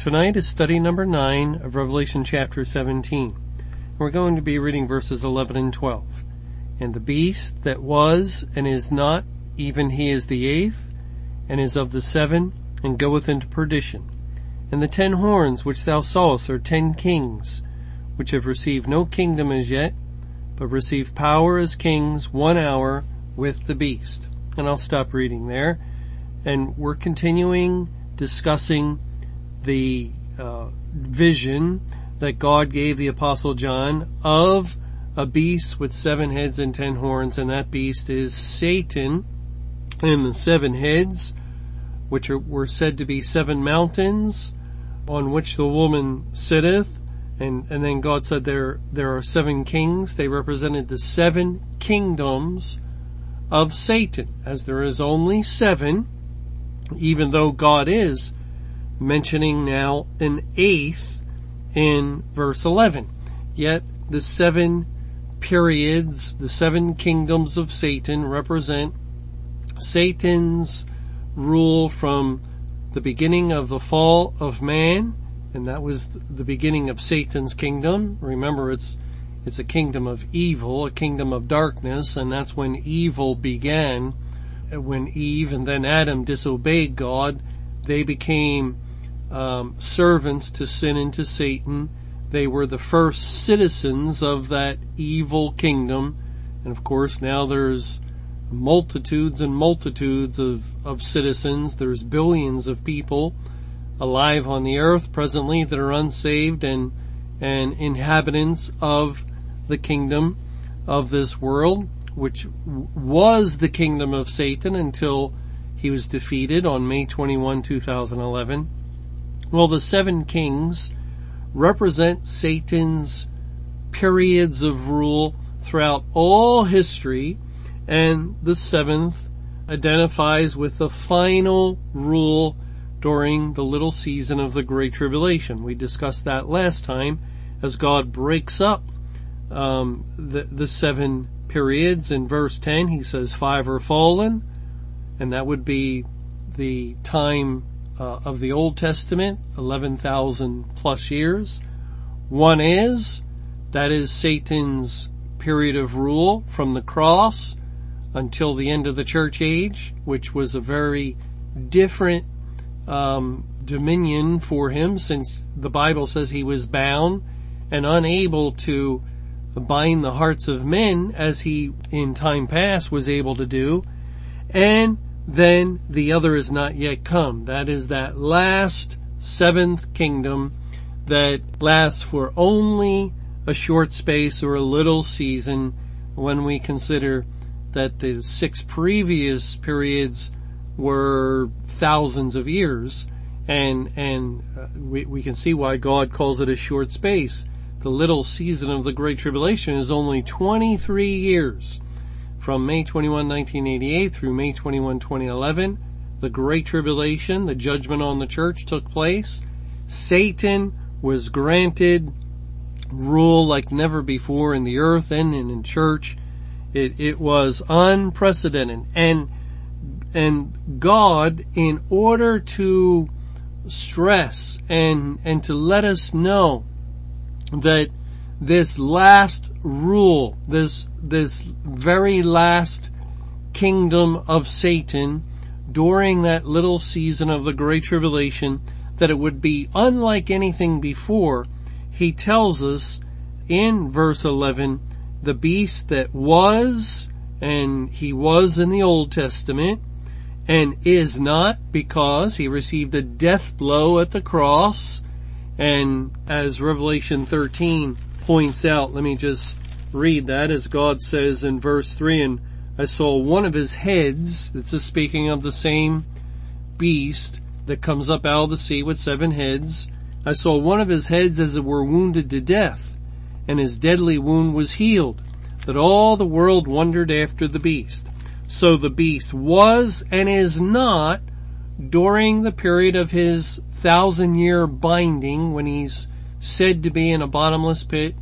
Tonight is study number 9 of Revelation chapter 17. We're going to be reading verses 11 and 12. And the beast that was and is not, even he is the eighth, and is of the seven, and goeth into perdition. And the ten horns which thou sawest are ten kings, which have received no kingdom as yet, but receive power as kings one hour with the beast. And I'll stop reading there. And we're continuing discussing the uh, vision that God gave the apostle John of a beast with seven heads and ten horns, and that beast is Satan, and the seven heads, which are, were said to be seven mountains, on which the woman sitteth, and, and then God said there, there are seven kings. They represented the seven kingdoms of Satan, as there is only seven, even though God is mentioning now an eighth in verse 11. Yet the seven periods, the seven kingdoms of Satan represent Satan's rule from the beginning of the fall of man, and that was the beginning of Satan's kingdom. Remember, it's, it's a kingdom of evil, a kingdom of darkness, and that's when evil began. When Eve and then Adam disobeyed God, they became um, servants to sin and to Satan. They were the first citizens of that evil kingdom. And of course now there's multitudes and multitudes of, of citizens. There's billions of people alive on the earth presently that are unsaved and, and inhabitants of the kingdom of this world, which was the kingdom of Satan until he was defeated on May 21, 2011. Well, the seven kings represent Satan's periods of rule throughout all history, and the seventh identifies with the final rule during the little season of the Great Tribulation. We discussed that last time as God breaks up um, the, the seven periods. In verse 10, he says five are fallen, and that would be the time uh, of the Old Testament, 11,000 plus years. One is, that is Satan's period of rule from the cross until the end of the church age, which was a very different um, dominion for him since the Bible says he was bound and unable to bind the hearts of men as he in time past was able to do. And then the other is not yet come. That is that last seventh kingdom that lasts for only a short space or a little season when we consider that the six previous periods were thousands of years and and uh, we, we can see why God calls it a short space. The little season of the Great Tribulation is only 23 years from May 21, 1988 through May 21, 2011, the Great Tribulation, the judgment on the church took place. Satan was granted rule like never before in the earth and in church. It, it was unprecedented and, and God, in order to stress and, and to let us know that this last rule, this, this very last kingdom of Satan during that little season of the Great Tribulation, that it would be unlike anything before, he tells us in verse 11, the beast that was, and he was in the Old Testament, and is not because he received a death blow at the cross, and as Revelation 13 points out, let me just read that as God says in verse 3, and I saw one of his heads, this is speaking of the same beast that comes up out of the sea with seven heads, I saw one of his heads as it were wounded to death, and his deadly wound was healed, that all the world wondered after the beast. So the beast was and is not during the period of his thousand year binding when he's said to be in a bottomless pit.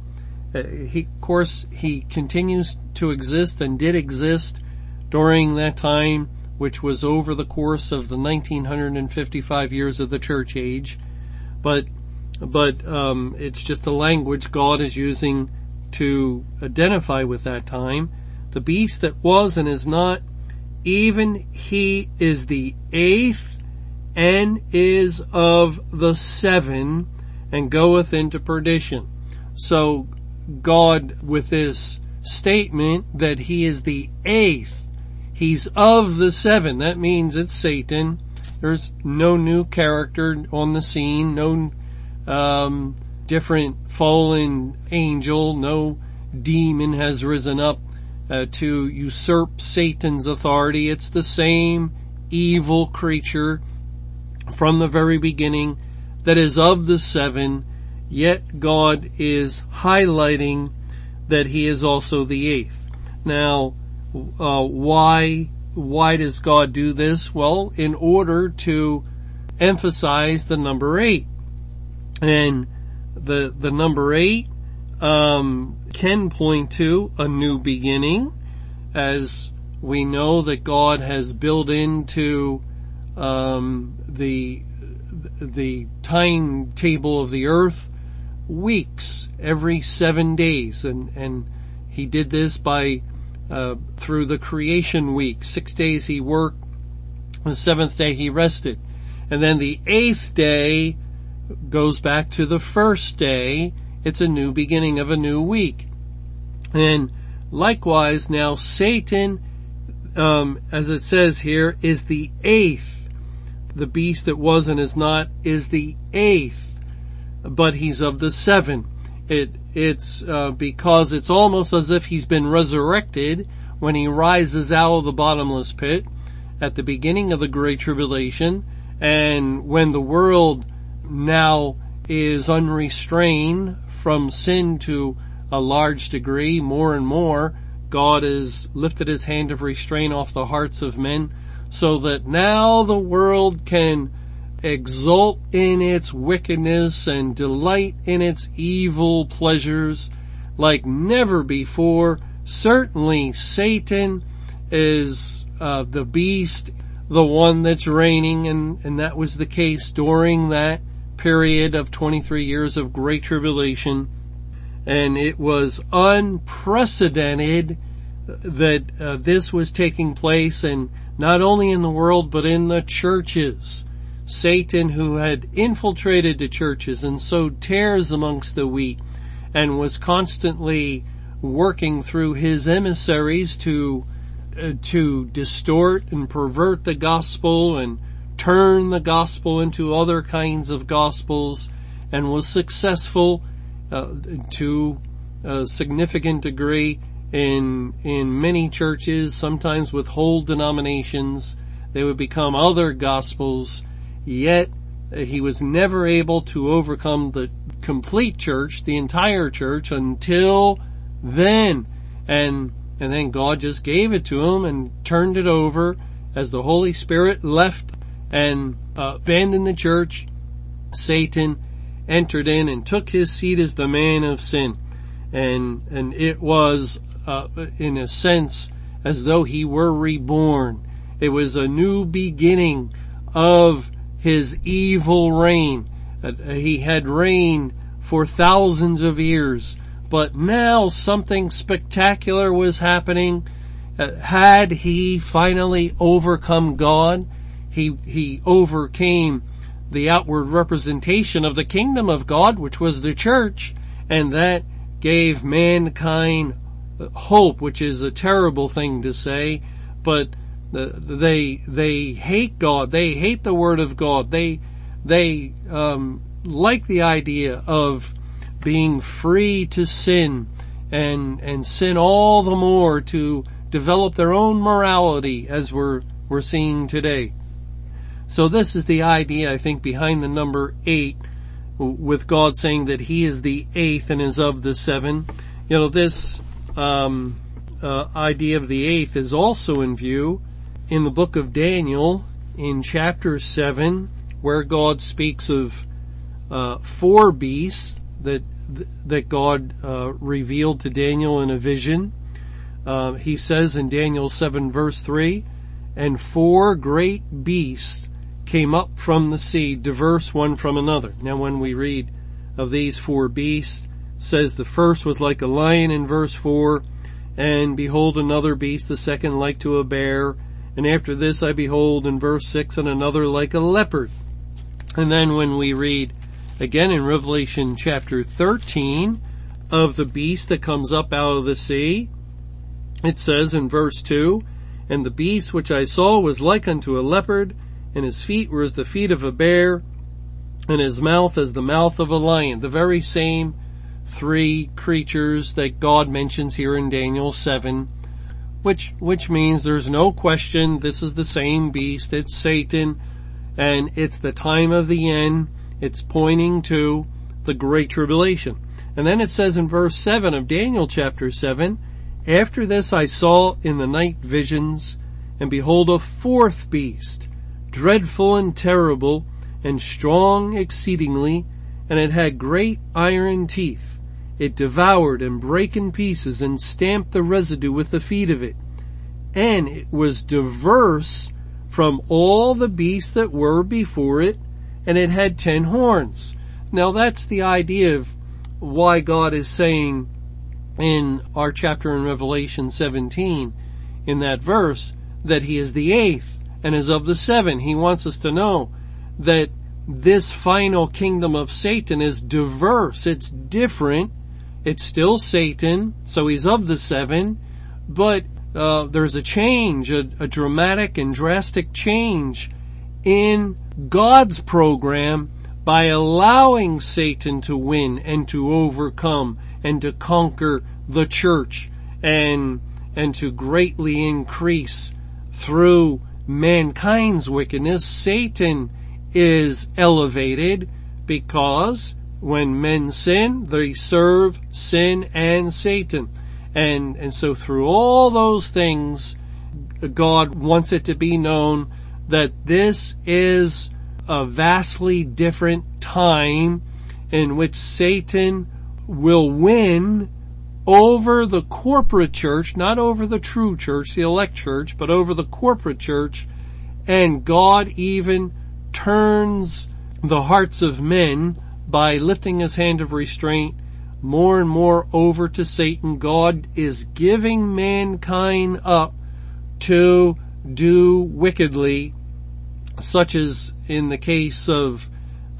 Uh, he, of course, he continues to exist and did exist during that time, which was over the course of the 1955 years of the church age. But, but, um, it's just the language God is using to identify with that time. The beast that was and is not, even he is the eighth and is of the seven and goeth into perdition. So God with this statement that he is the eighth, he's of the seven. That means it's Satan. There's no new character on the scene, no um, different fallen angel, no demon has risen up uh, to usurp Satan's authority. It's the same evil creature from the very beginning that is of the seven, yet God is highlighting that he is also the eighth. Now, uh, why, why does God do this? Well, in order to emphasize the number eight. And the, the number eight, um, can point to a new beginning as we know that God has built into, um, the, the timetable of the earth weeks every seven days and, and he did this by, uh, through the creation week. Six days he worked, the seventh day he rested. And then the eighth day goes back to the first day. It's a new beginning of a new week. And likewise now Satan, um, as it says here, is the eighth the beast that was and is not is the eighth, but he's of the seven. It, it's, uh, because it's almost as if he's been resurrected when he rises out of the bottomless pit at the beginning of the Great Tribulation and when the world now is unrestrained from sin to a large degree, more and more, God has lifted his hand of restraint off the hearts of men so that now the world can exult in its wickedness and delight in its evil pleasures like never before. Certainly Satan is uh, the beast, the one that's reigning, and, and that was the case during that period of 23 years of great tribulation. And it was unprecedented that uh, this was taking place and not only in the world, but in the churches. Satan who had infiltrated the churches and sowed tares amongst the wheat and was constantly working through his emissaries to uh, to distort and pervert the gospel and turn the gospel into other kinds of gospels and was successful uh, to a significant degree in, in many churches, sometimes with whole denominations. They would become other gospels, yet he was never able to overcome the complete church, the entire church until then. And, and then God just gave it to him and turned it over as the Holy Spirit left and uh, abandoned the church. Satan entered in and took his seat as the man of sin. And, and it was uh, in a sense, as though he were reborn. It was a new beginning of his evil reign. Uh, he had reigned for thousands of years, but now something spectacular was happening. Uh, had he finally overcome God, he, he overcame the outward representation of the kingdom of God, which was the church, and that gave mankind hope, which is a terrible thing to say, but they they hate God. They hate the Word of God. They they um, like the idea of being free to sin and and sin all the more to develop their own morality as we're we're seeing today. So this is the idea I think behind the number eight with God saying that He is the eighth and is of the seven. You know, this um, uh, idea of the eighth is also in view in the book of Daniel in chapter seven, where God speaks of uh, four beasts that that God uh, revealed to Daniel in a vision. Uh, he says in Daniel seven verse three, and four great beasts came up from the sea, diverse one from another. Now, when we read of these four beasts, says the first was like a lion in verse four, and behold another beast, the second like to a bear, and after this I behold in verse six and another like a leopard. And then when we read again in Revelation chapter 13 of the beast that comes up out of the sea. It says in verse 2, And the beast which I saw was like unto a leopard, and his feet were as the feet of a bear, and his mouth as the mouth of a lion. The very same three creatures that God mentions here in Daniel 7, which, which means there's no question this is the same beast. It's Satan, and it's the time of the end it's pointing to the Great Tribulation. And then it says in verse 7 of Daniel chapter 7, After this I saw in the night visions, and behold a fourth beast, dreadful and terrible, and strong exceedingly, and it had great iron teeth. It devoured and brake in pieces and stamped the residue with the feet of it. And it was diverse from all the beasts that were before it, and it had ten horns. Now that's the idea of why God is saying in our chapter in Revelation 17, in that verse, that he is the eighth and is of the seven. He wants us to know that this final kingdom of Satan is diverse. It's different. It's still Satan, so he's of the seven, but uh, there's a change, a, a dramatic and drastic change in God's program by allowing Satan to win and to overcome and to conquer the church and, and to greatly increase through mankind's wickedness. Satan is elevated because when men sin, they serve sin and Satan. And, and so through all those things, God wants it to be known that this is a vastly different time in which Satan will win over the corporate church, not over the true church, the elect church, but over the corporate church, and God even turns the hearts of men by lifting his hand of restraint more and more over to Satan. God is giving mankind up to do wickedly such as in the case of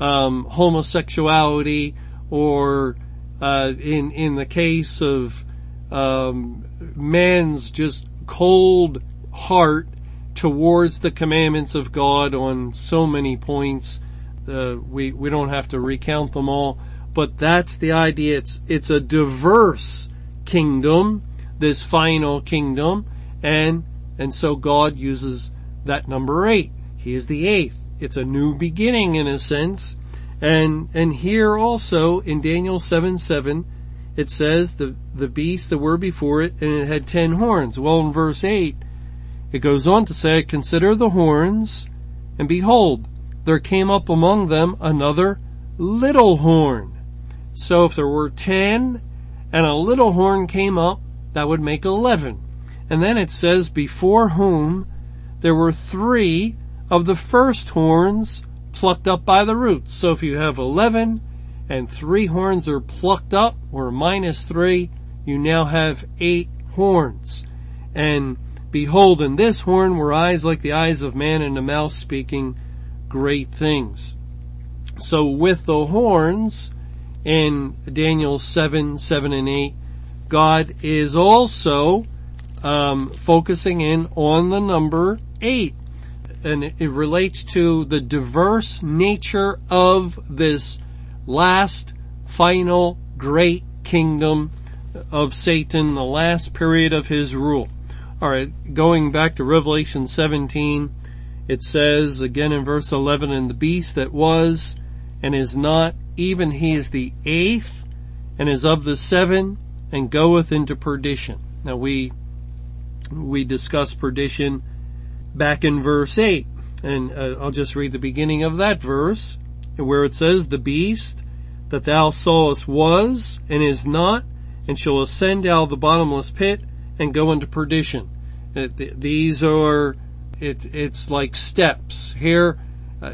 um, homosexuality or uh, in in the case of um, man's just cold heart towards the commandments of God on so many points. Uh, we we don't have to recount them all, but that's the idea. It's it's a diverse kingdom, this final kingdom, and and so God uses that number eight. He is the eighth. It's a new beginning in a sense. And, and here also in Daniel 7 7, it says the, the beast that were before it and it had ten horns. Well, in verse 8, it goes on to say, consider the horns and behold, there came up among them another little horn. So if there were ten and a little horn came up, that would make eleven. And then it says, before whom there were three of the first horns plucked up by the roots. So if you have 11 and three horns are plucked up or minus three, you now have eight horns. And behold, in this horn were eyes like the eyes of man and a mouth speaking great things. So with the horns in Daniel 7, 7 and 8, God is also um, focusing in on the number 8 and it relates to the diverse nature of this last final great kingdom of Satan, the last period of his rule. Alright, going back to Revelation 17, it says again in verse 11, and the beast that was and is not, even he is the eighth and is of the seven and goeth into perdition. Now we, we discuss perdition back in verse 8 and uh, I'll just read the beginning of that verse where it says, the beast that thou sawest was and is not and shall ascend out of the bottomless pit and go into perdition. These are, it, it's like steps. Here, uh,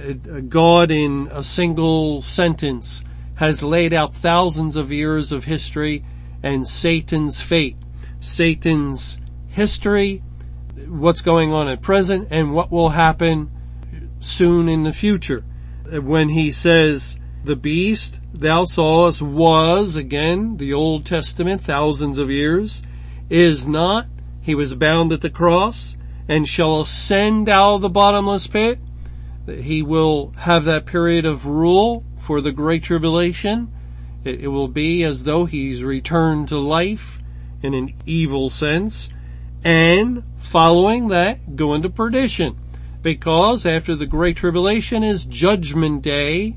God in a single sentence has laid out thousands of years of history and Satan's fate. Satan's history, what's going on at present, and what will happen soon in the future. When he says, the beast thou sawest was, again, the Old Testament, thousands of years, is not, he was bound at the cross, and shall ascend out of the bottomless pit. He will have that period of rule for the Great Tribulation. It, will be as though he's returned to life in an evil sense. And following that, go into perdition. Because after the Great Tribulation is Judgment Day,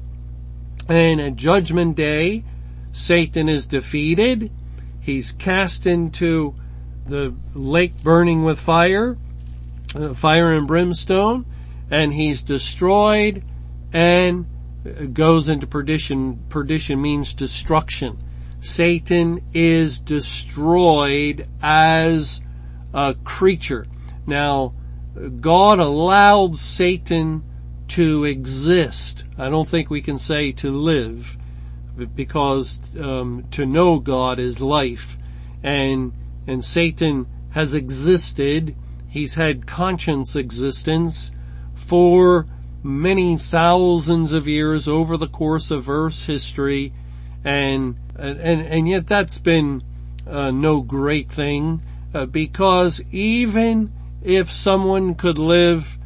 and at Judgment Day, Satan is defeated. He's cast into the lake burning with fire, fire and brimstone, and he's destroyed and goes into perdition. Perdition means destruction. Satan is destroyed as a creature. Now, God allowed Satan to exist. I don't think we can say to live because um, to know God is life and and Satan has existed. He's had conscious existence for many thousands of years over the course of Earth's history, and and and yet that's been uh, no great thing uh, because even if someone could live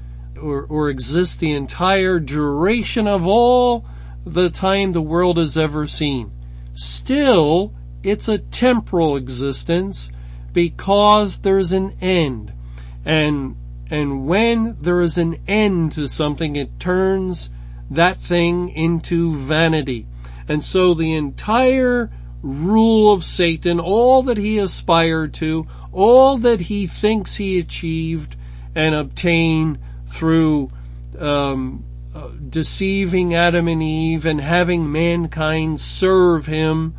or, or exist the entire duration of all the time the world has ever seen, still it's a temporal existence because there's an end. And and when there is an end to something, it turns that thing into vanity. And so the entire rule of Satan, all that he aspired to, all that he thinks he achieved and obtained through um, uh, deceiving Adam and Eve and having mankind serve him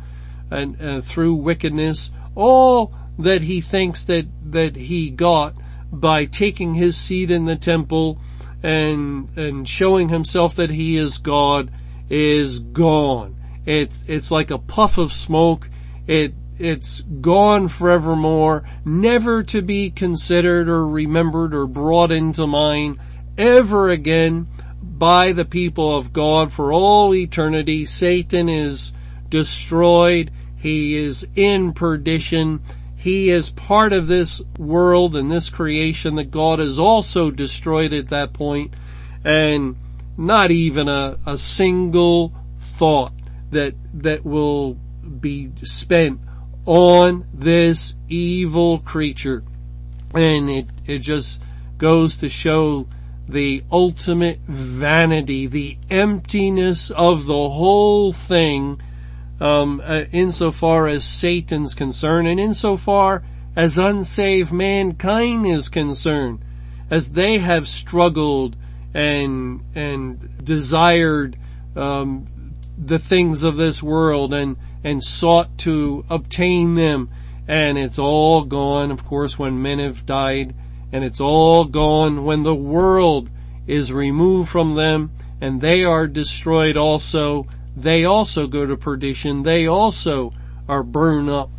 and uh, through wickedness, all that he thinks that that he got by taking his seat in the temple and, and showing himself that he is God is gone. It's, it's like a puff of smoke. It, it's gone forevermore, never to be considered or remembered or brought into mind ever again by the people of God for all eternity. Satan is destroyed. He is in perdition. He is part of this world and this creation that God has also destroyed at that point and not even a, a single thought that, that will be spent on this evil creature. And it, it just goes to show the ultimate vanity, the emptiness of the whole thing um, uh, insofar as Satan's concerned and insofar as unsaved mankind is concerned, as they have struggled and and desired um, the things of this world and and sought to obtain them, and it's all gone. Of course, when men have died, and it's all gone when the world is removed from them, and they are destroyed also they also go to perdition. They also are burned up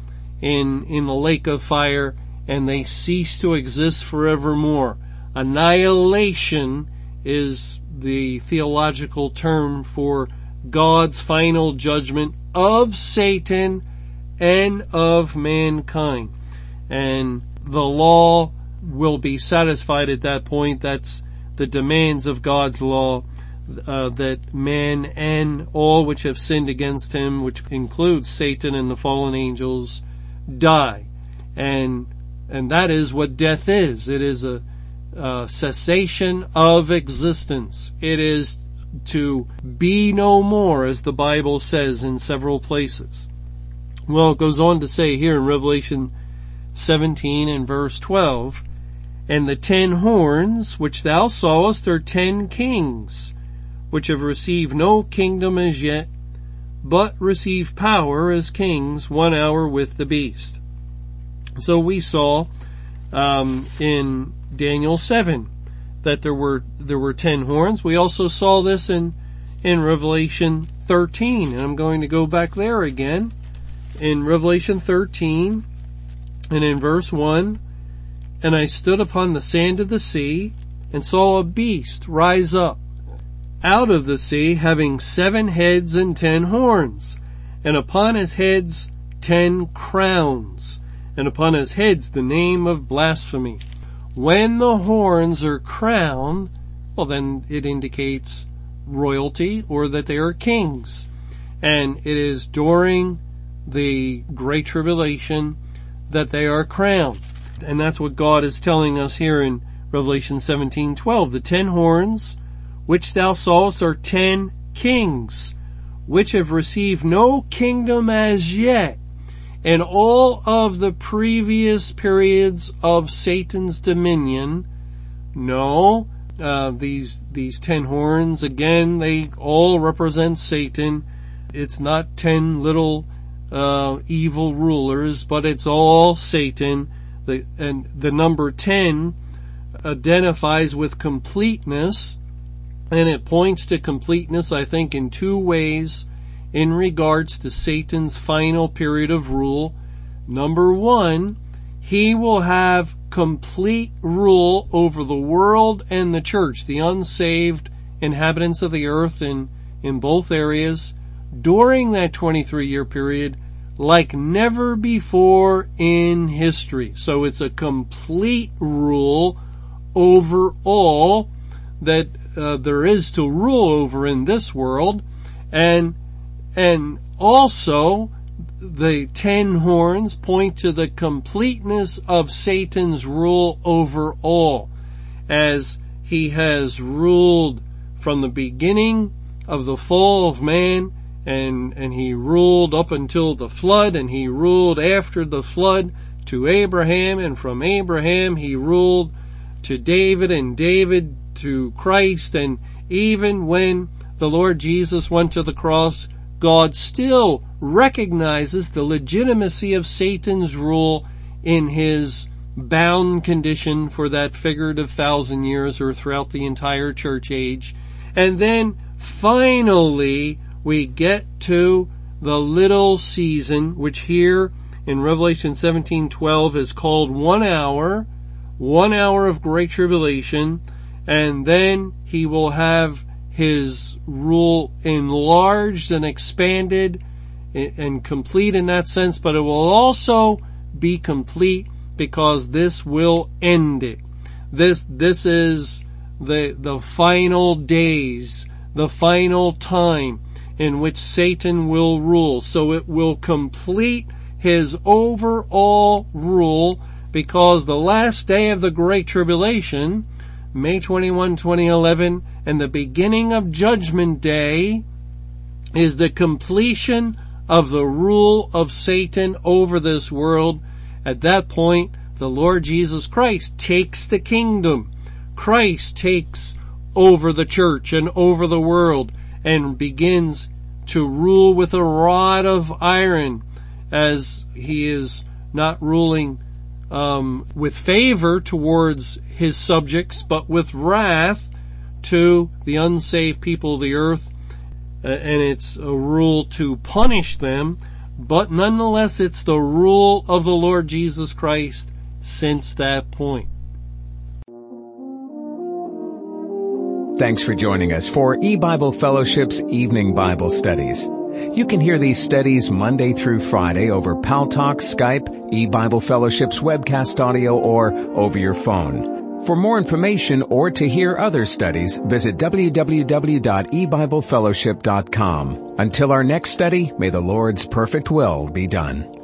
in, in the lake of fire and they cease to exist forevermore. Annihilation is the theological term for God's final judgment of Satan and of mankind. And the law will be satisfied at that point. That's the demands of God's law uh, that man and all which have sinned against him, which includes Satan and the fallen angels, die. And, and that is what death is. It is a, a cessation of existence. It is to be no more as the Bible says in several places. Well, it goes on to say here in Revelation 17 and verse 12, and the ten horns which thou sawest are ten kings, which have received no kingdom as yet, but receive power as kings one hour with the beast. So we saw um, in Daniel 7 that there were there were ten horns. We also saw this in in Revelation 13, and I'm going to go back there again in Revelation 13 and in verse 1, and I stood upon the sand of the sea and saw a beast rise up out of the sea having seven heads and ten horns, and upon his heads ten crowns, and upon his heads the name of blasphemy. When the horns are crowned, well then it indicates royalty or that they are kings. And it is during the Great Tribulation that they are crowned. And that's what God is telling us here in Revelation 17:12. The ten horns which thou sawest are ten kings, which have received no kingdom as yet. And all of the previous periods of Satan's dominion, no, uh, these, these ten horns, again, they all represent Satan. It's not ten little, uh, evil rulers, but it's all Satan. The, and the number ten identifies with completeness, and it points to completeness, I think, in two ways in regards to Satan's final period of rule. Number one, he will have complete rule over the world and the church, the unsaved inhabitants of the earth in, in both areas during that 23 year period like never before in history. So it's a complete rule over all that uh, there is to rule over in this world and and also the ten horns point to the completeness of Satan's rule over all as he has ruled from the beginning of the fall of man and, and he ruled up until the flood and he ruled after the flood to Abraham and from Abraham he ruled to David and David to Christ and even when the Lord Jesus went to the cross, God still recognizes the legitimacy of Satan's rule in his bound condition for that figurative thousand years or throughout the entire church age. And then finally we get to the little season, which here in Revelation 17:12 is called one hour, one hour of great tribulation, and then he will have his rule enlarged and expanded and complete in that sense, but it will also be complete because this will end it. This, this is the, the final days, the final time in which Satan will rule. So it will complete his overall rule because the last day of the Great Tribulation May 21, 2011, and the beginning of Judgment Day is the completion of the rule of Satan over this world. At that point, the Lord Jesus Christ takes the kingdom. Christ takes over the church and over the world and begins to rule with a rod of iron as he is not ruling um, with favor towards his subjects, but with wrath to the unsaved people of the earth. Uh, and it's a rule to punish them, but nonetheless it's the rule of the Lord Jesus Christ since that point. Thanks for joining us for E-Bible Fellowship's Evening Bible Studies. You can hear these studies Monday through Friday over Paltalk, Skype, eBible Fellowship's webcast audio, or over your phone. For more information or to hear other studies, visit www.ebiblefellowship.com. Until our next study, may the Lord's perfect will be done.